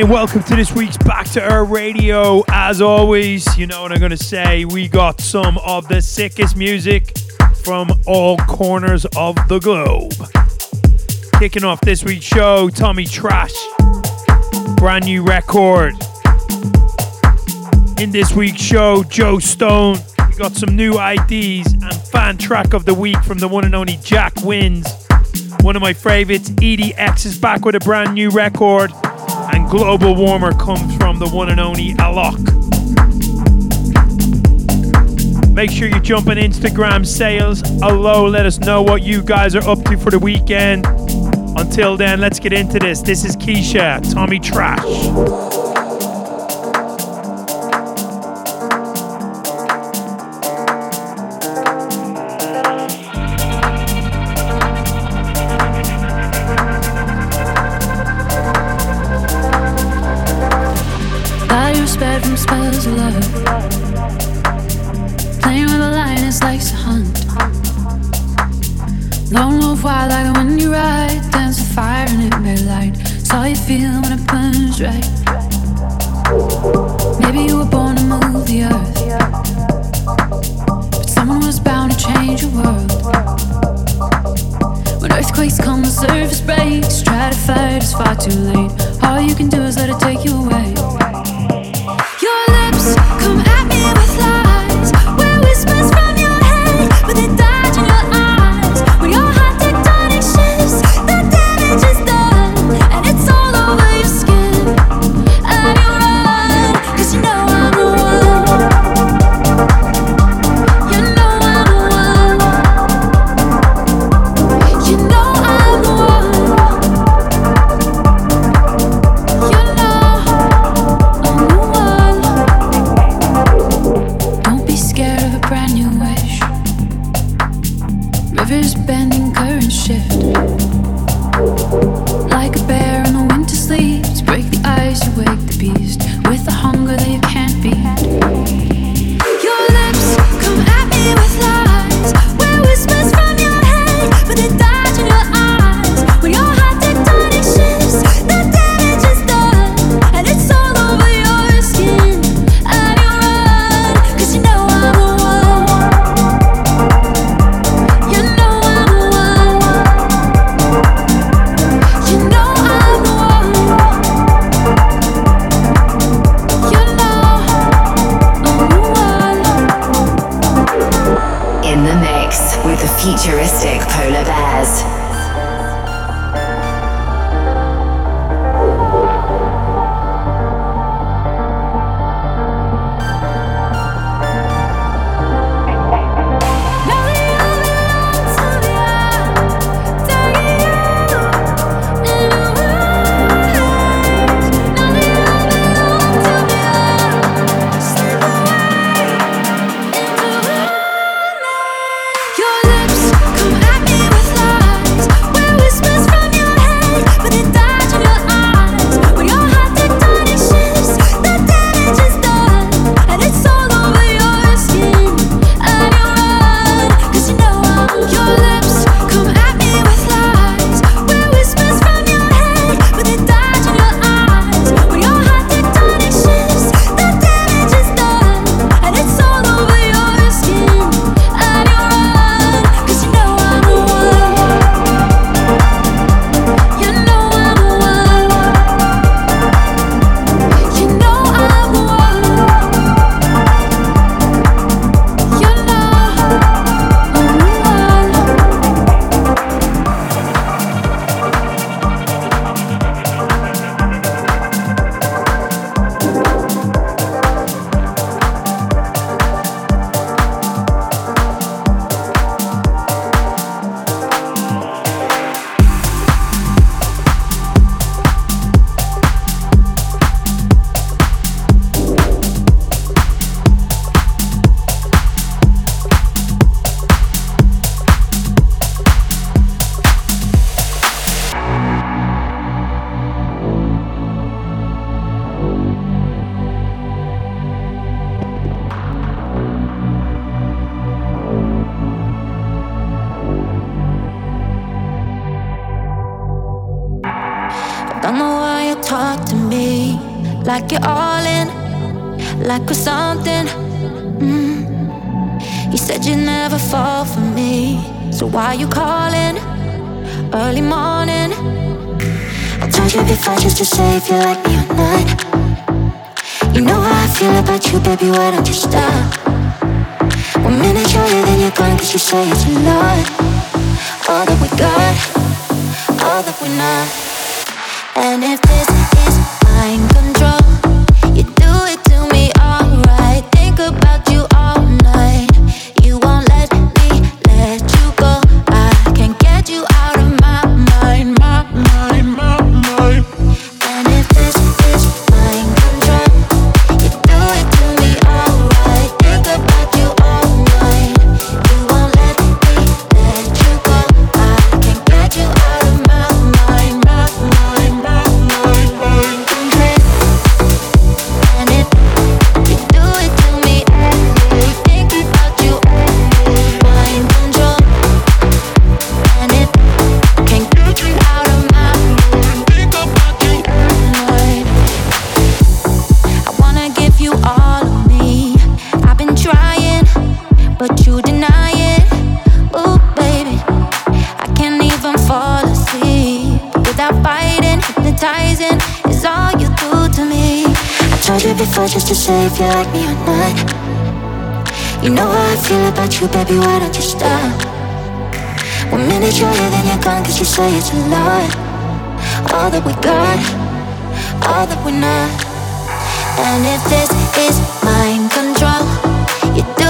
And welcome to this week's Back to Earth Radio. As always, you know what I'm going to say. We got some of the sickest music from all corners of the globe. Kicking off this week's show, Tommy Trash. Brand new record. In this week's show, Joe Stone. We got some new IDs and fan track of the week from the one and only Jack Wins. One of my favorites, EDX, is back with a brand new record and Global Warmer comes from the one and only Alok. Make sure you jump on Instagram sales. Hello, let us know what you guys are up to for the weekend. Until then, let's get into this. This is Kiesza, Tommy Trash. far too late. would be fine just to say if you like me or not. You know how I feel about you, baby, why don't you stop? One minute you're here, then you're gone, cause you say it's a lot. All that we got, all that we're not. And if this is mine, say if you like me or not. You know how I feel about you, baby, why don't you stop? One minute you're here, then you're gone, cause you say it's a lot. All that we got, all that we're not. And if this is mind control, you do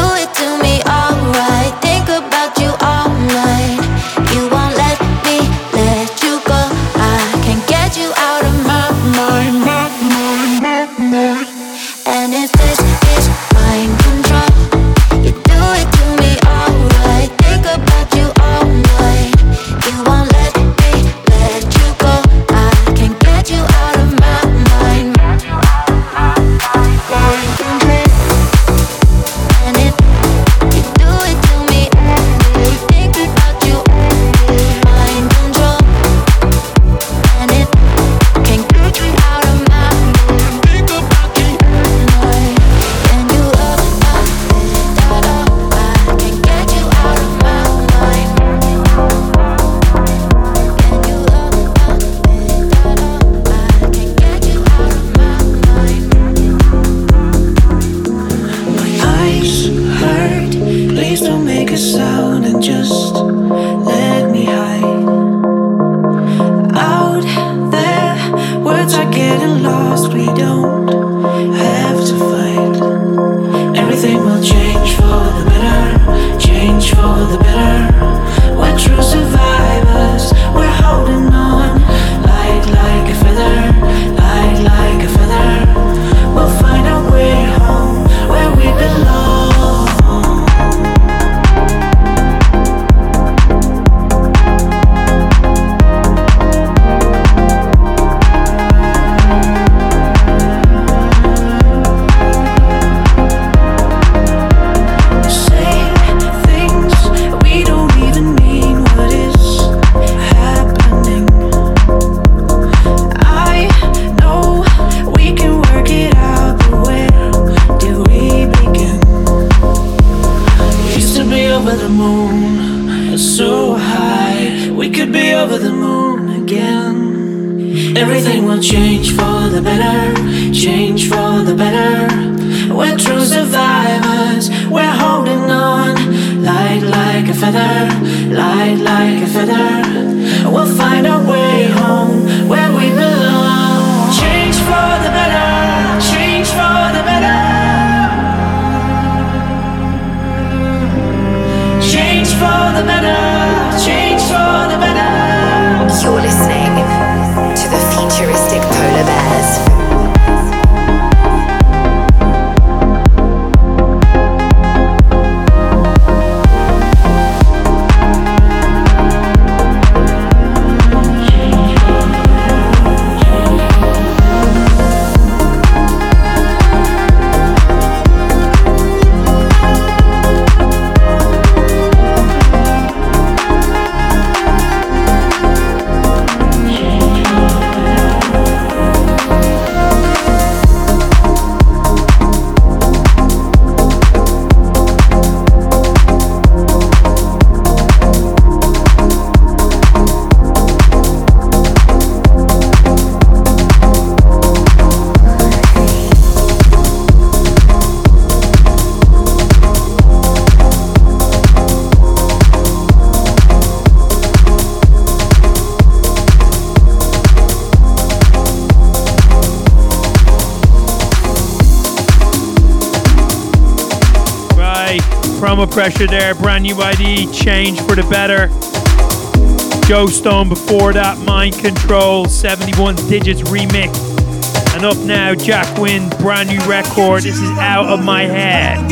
Everything will change for the better, change for the better. We're true survivors, we're holding on. Light like a feather, light like a feather. We'll find our way home where we belong. Change for the better, change for the better. Change for the better, change for the better. You're listening futuristic polar bear. Pressure there, brand new ID, change for the better. Joe Stone before that, Mind Control, 71 Digits remix. And up now, Jack Wynn, brand new record. This is Out of My Head.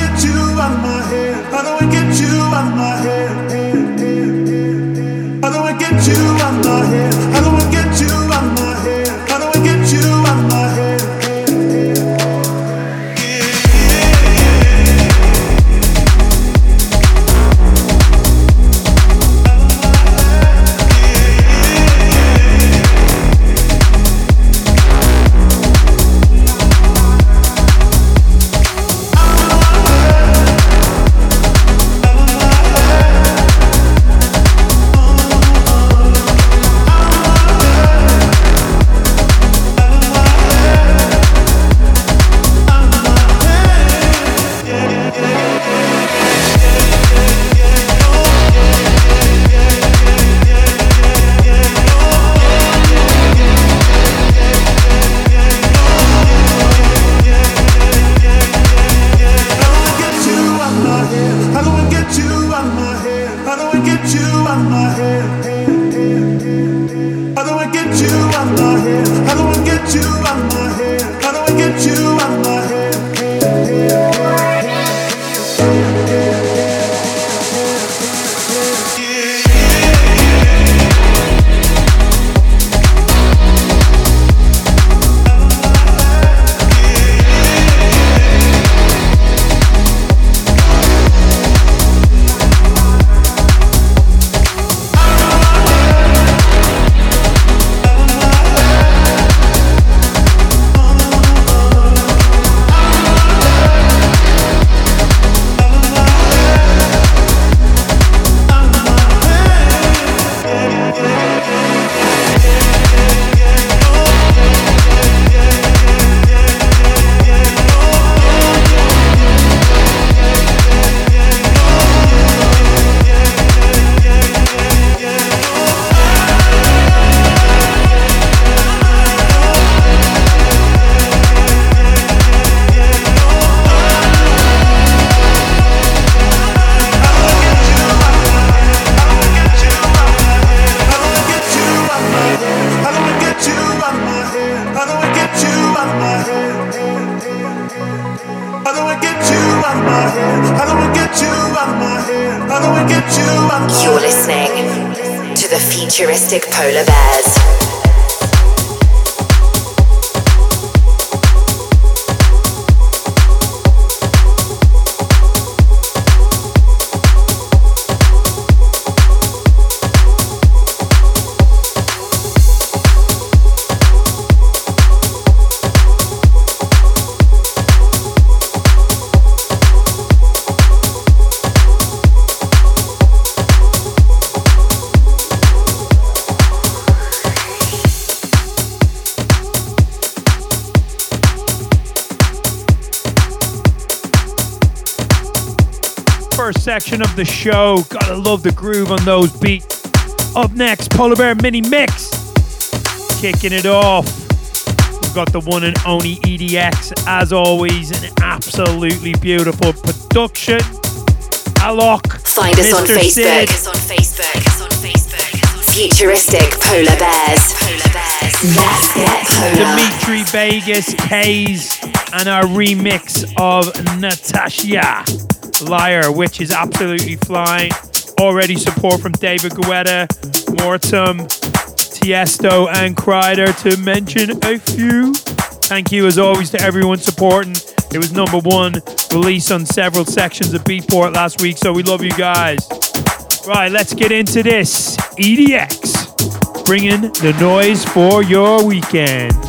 Of the show. Gotta love the groove on those beats. Up next, Polar Bear Mini Mix. Kicking it off. We've got the one and only EDX, as always, an absolutely beautiful production. Alok. Find us Mr. on Facebook. Us on Facebook. on Facebook. Futuristic Polar Bears. Polar Bears. Let's get polar. Dimitri Vegas, Kaaze, and our remix of Nathassia. Liar, which is absolutely flying. Already support from David Guetta, Morten, Tiesto, and Kryder, to mention a few. Thank you, as always, to everyone supporting. It was number one release on several sections of Beatport last week, so we love you guys. Right, let's get into this. EDX, bringing the noise for your weekend.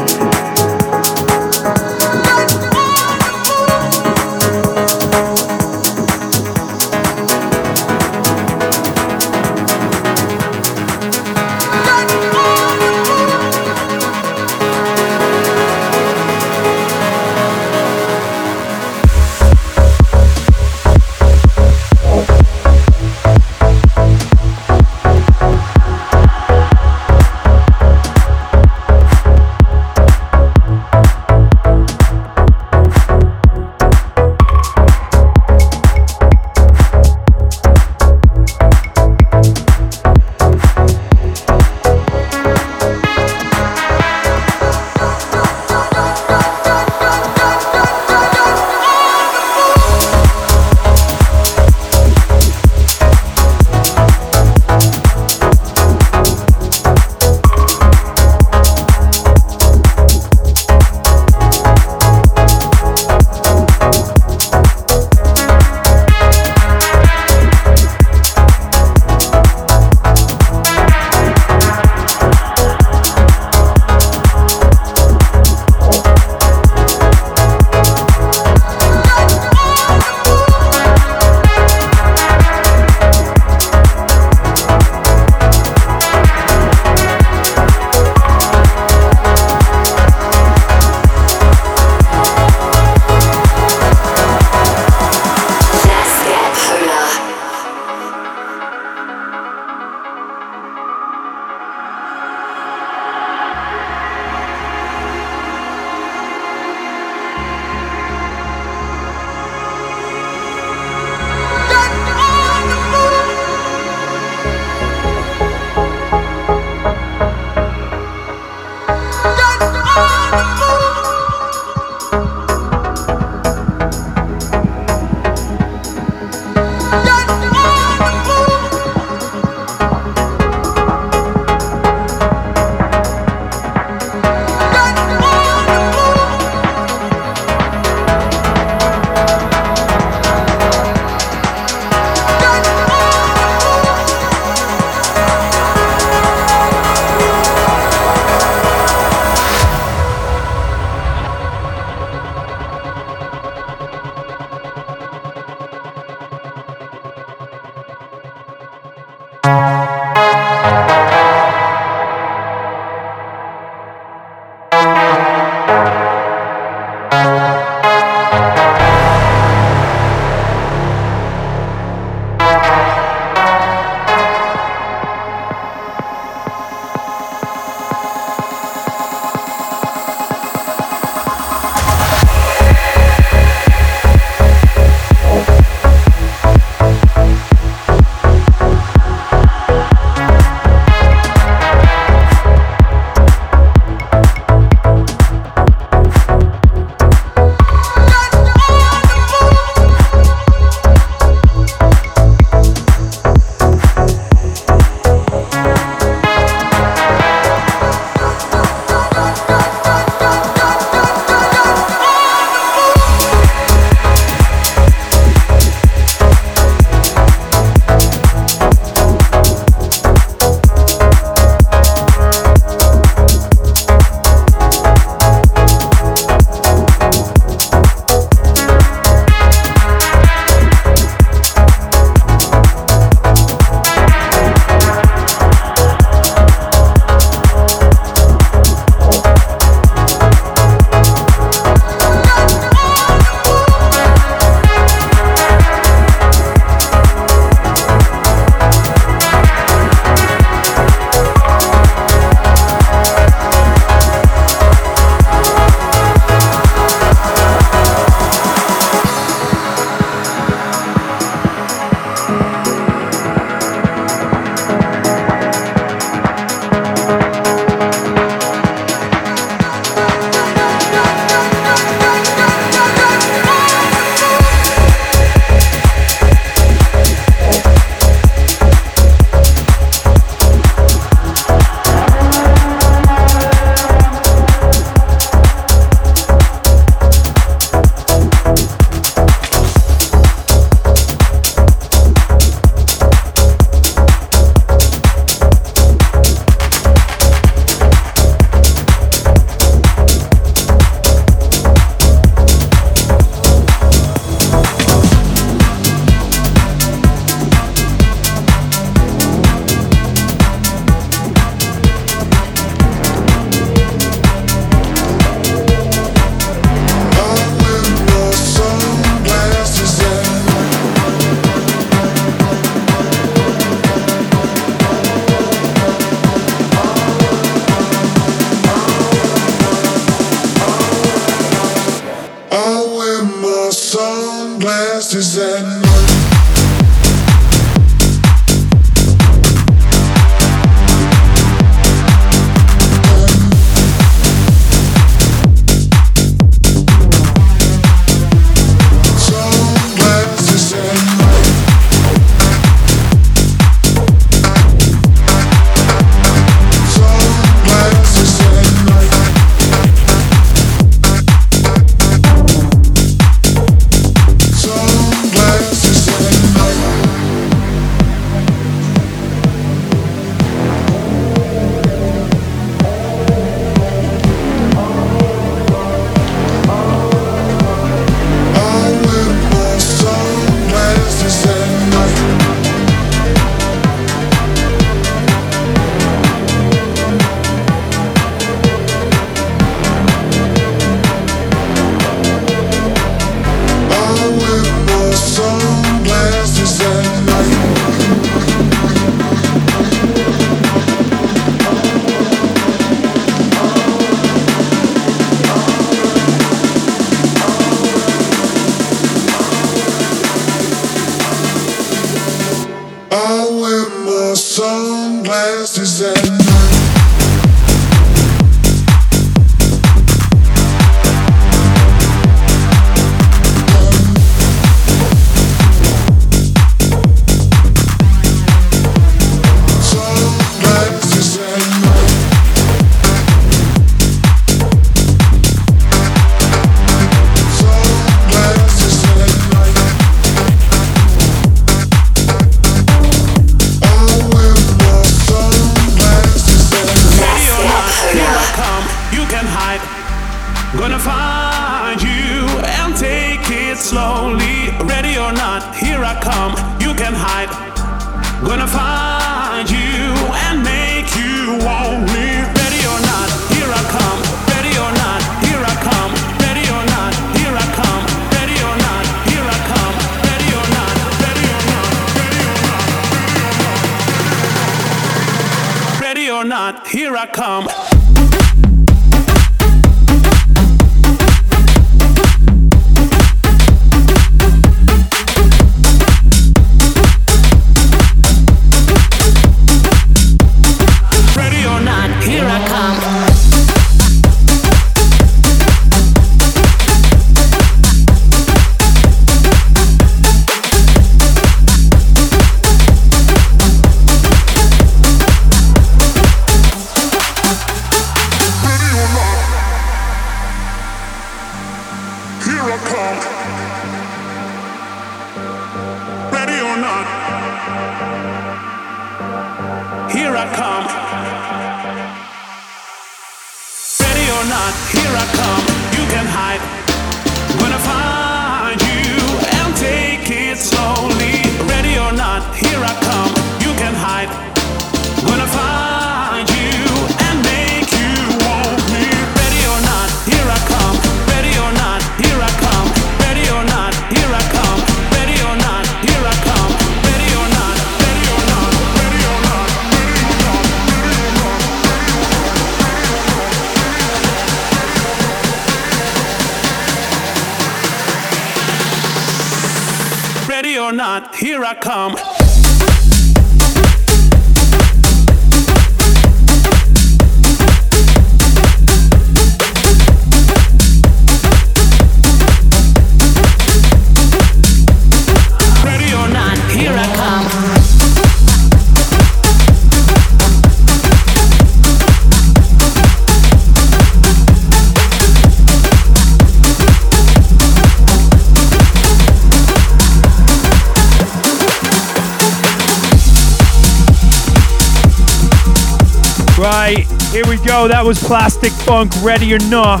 Was Plastik Funk, Ready or Not.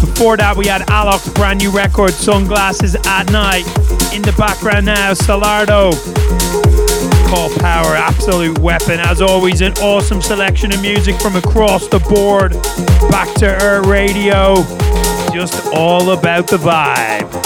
Before that, we had Alok's brand new record, Sunglasses at Night. In the background now, Solardo. Call Power, absolute weapon. As always, an awesome selection of music from across the board. Back to Earth Radio. Just all about the vibe.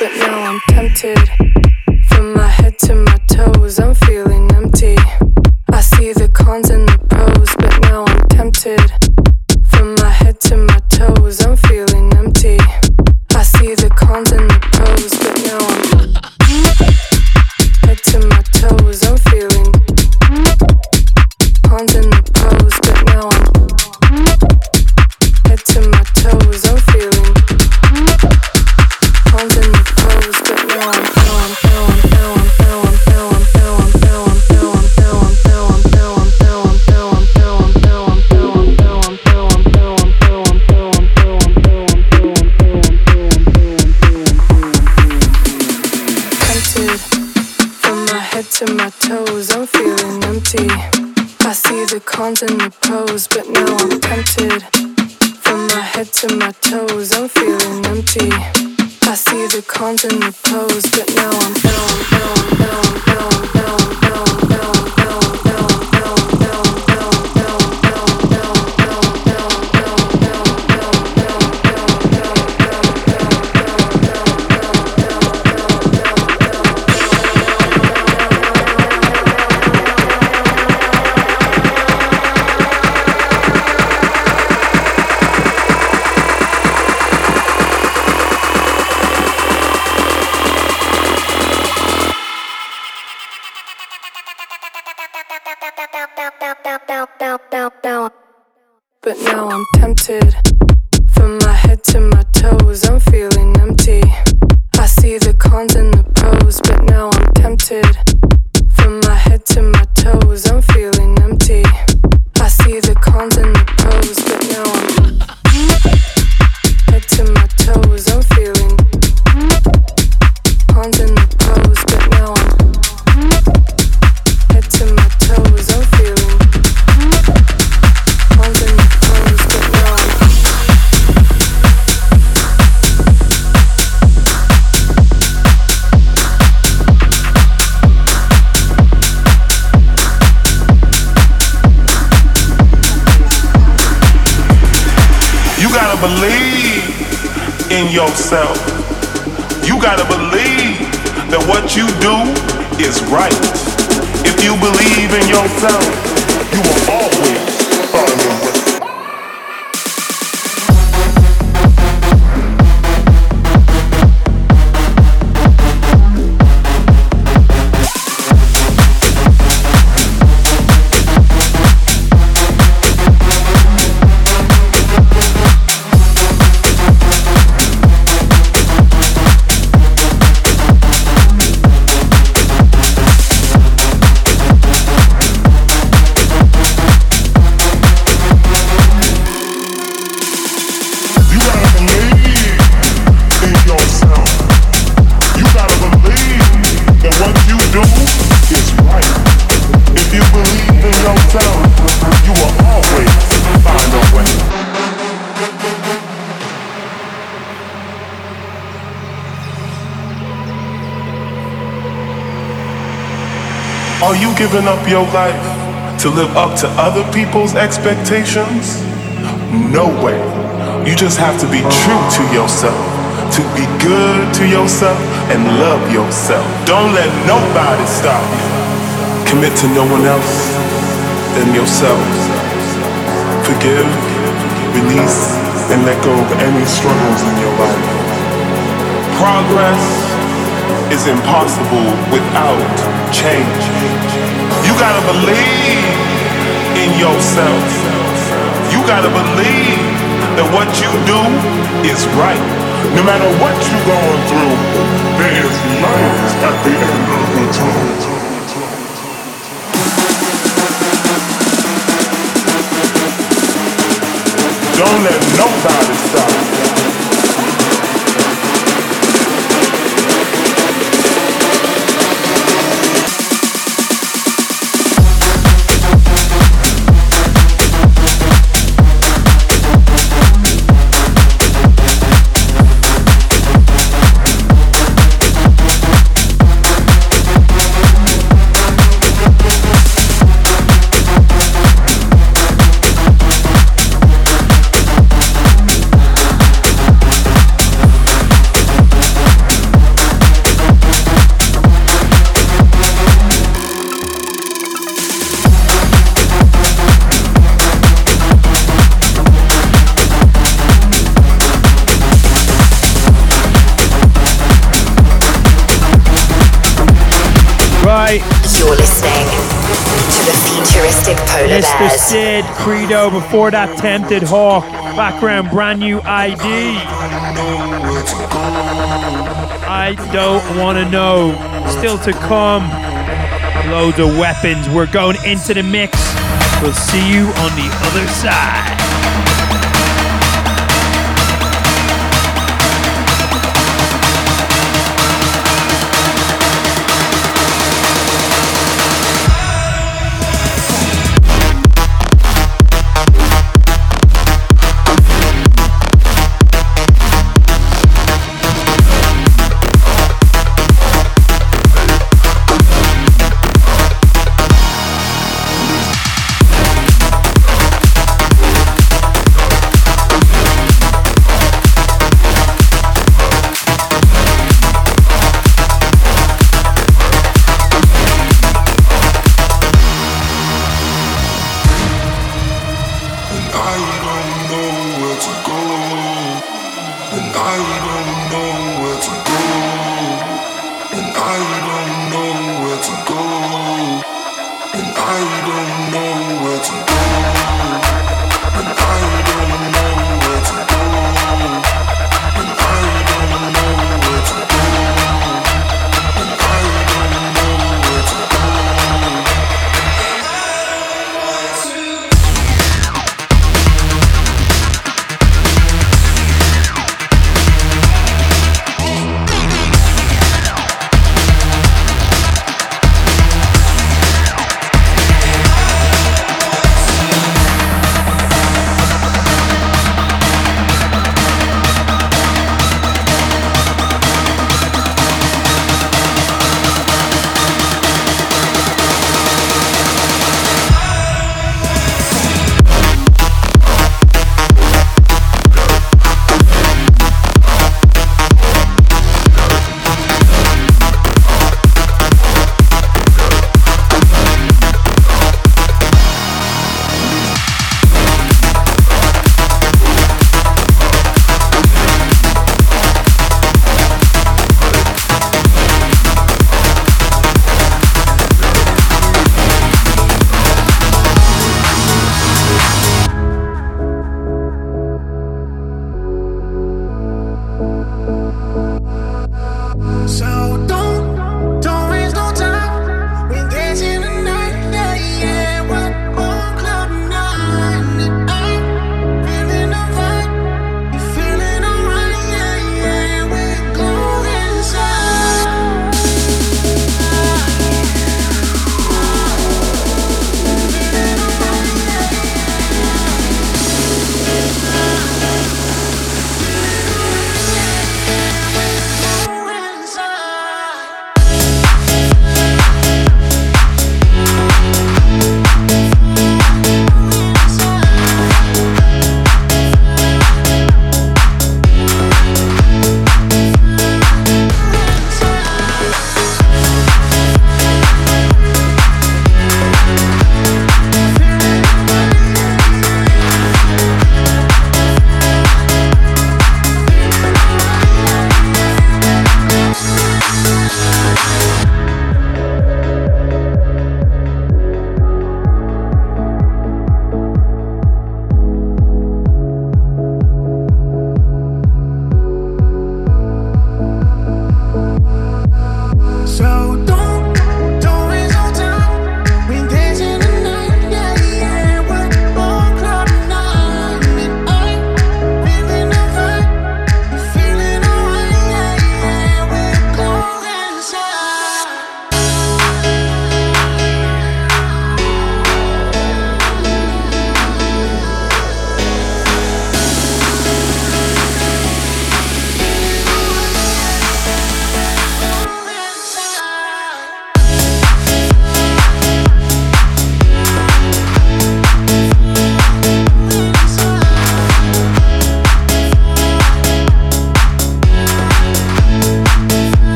But now I'm tempted But now I'm tempted. From my head to my toes, I'm feeling empty. I see the cons and the pros, but now I'm tempted. Giving up your life to live up to other people's expectations? No way. You just have to be true to yourself, to be good to yourself and love yourself. Don't let nobody stop you. Commit to no one else than yourself. Forgive, release, and let go of any struggles in your life. Progress is impossible without change. You gotta believe in yourself. You gotta believe that what you do is right. No matter what you're going through, there is light at the end of the tunnel. Don't let nobody stop you. Mr. Sid, Credo, before that Tempted Hawk, background brand new ID. I don't want to know. Still to come, loads of weapons. We're going into the mix. We'll see you on the other side.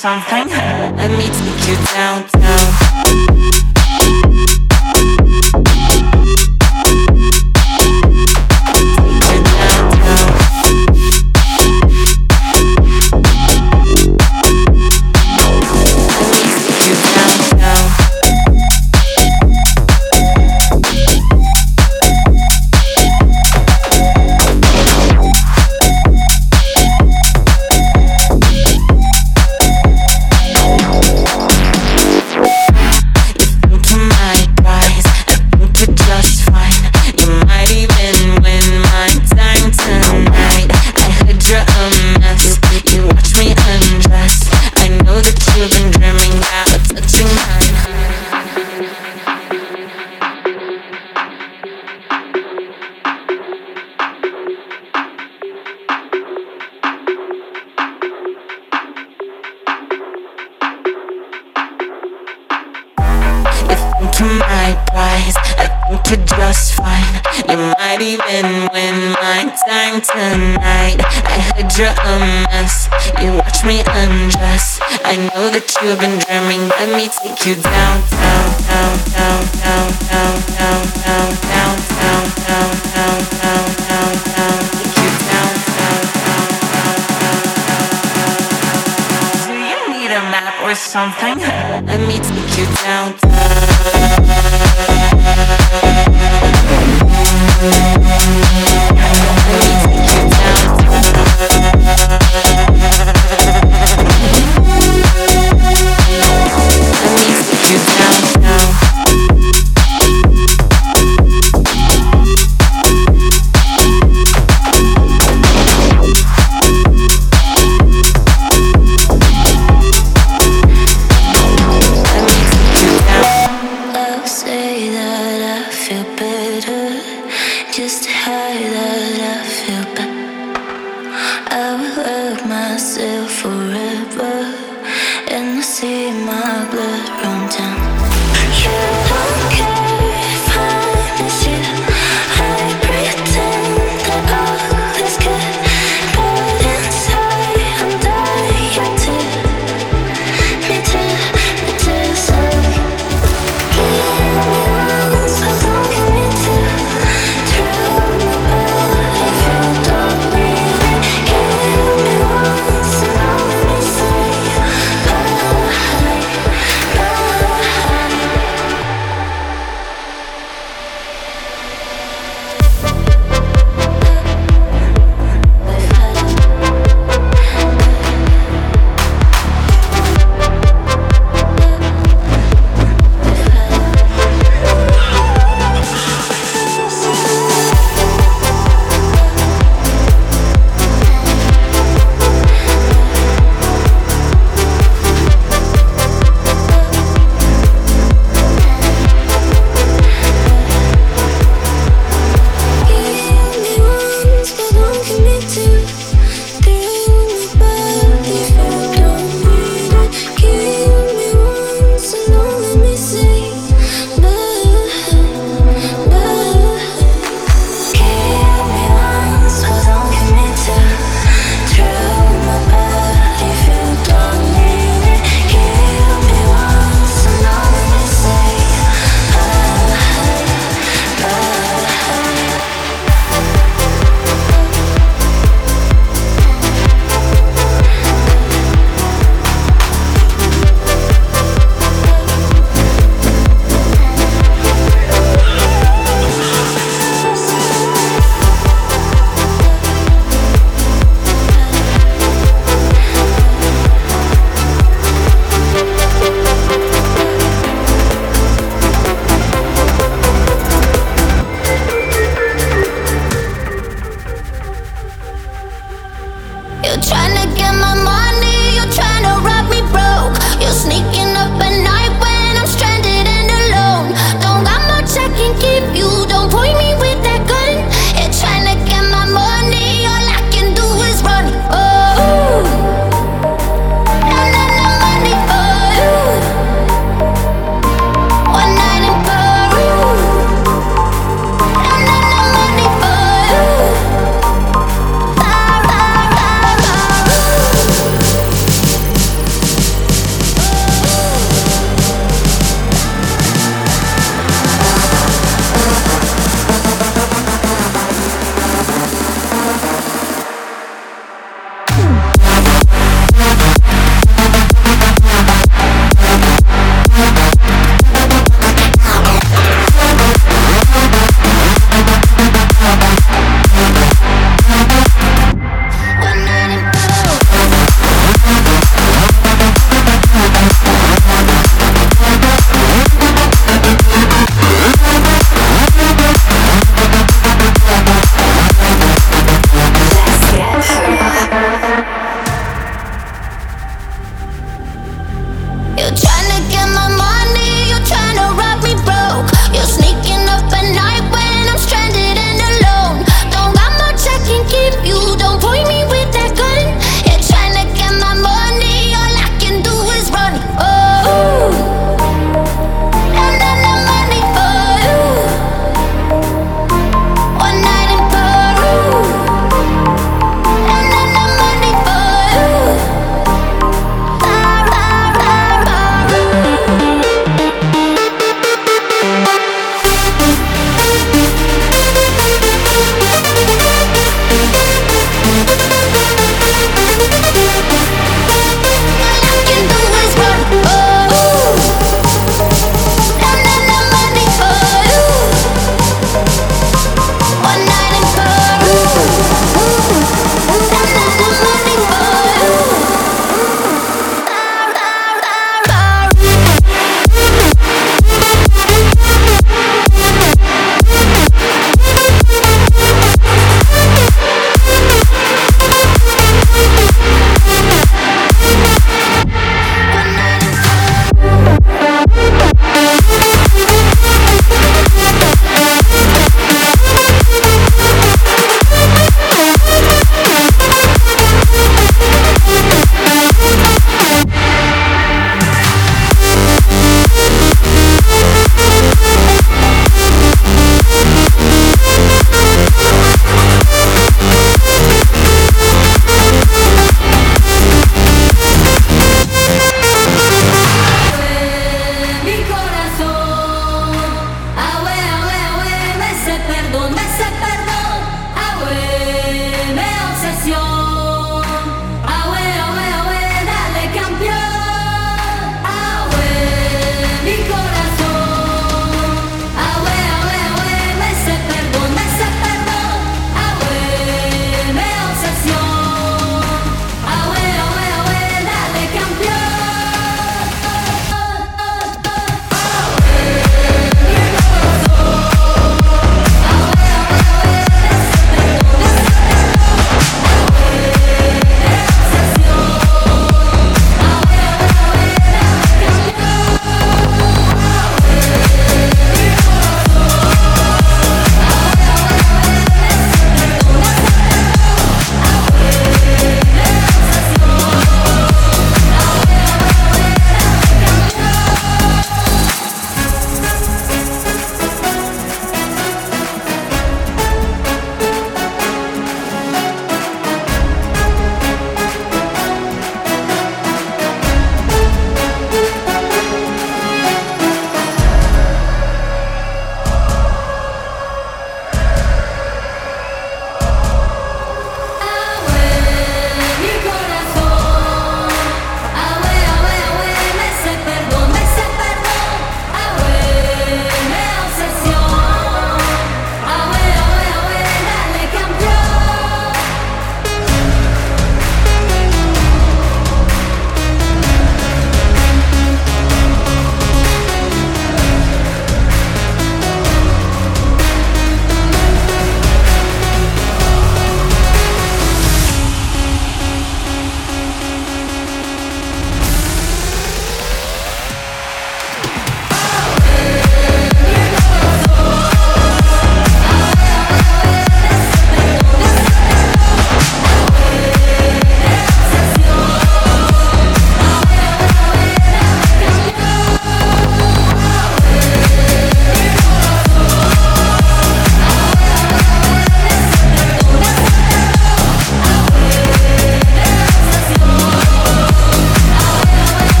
Something? breathe out.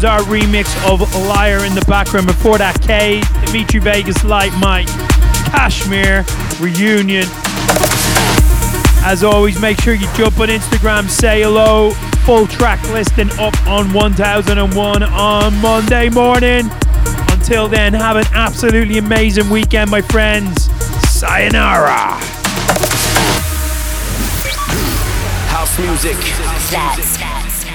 Was our remix of Liar in the background. Before that, K, Dimitri Vegas Like Mike, KSHMR, Reunion. As always, make sure you jump on Instagram, say hello. Full track listing up on 1001 on Monday morning. Until then, have an absolutely amazing weekend, my friends. Sayonara. House music. That's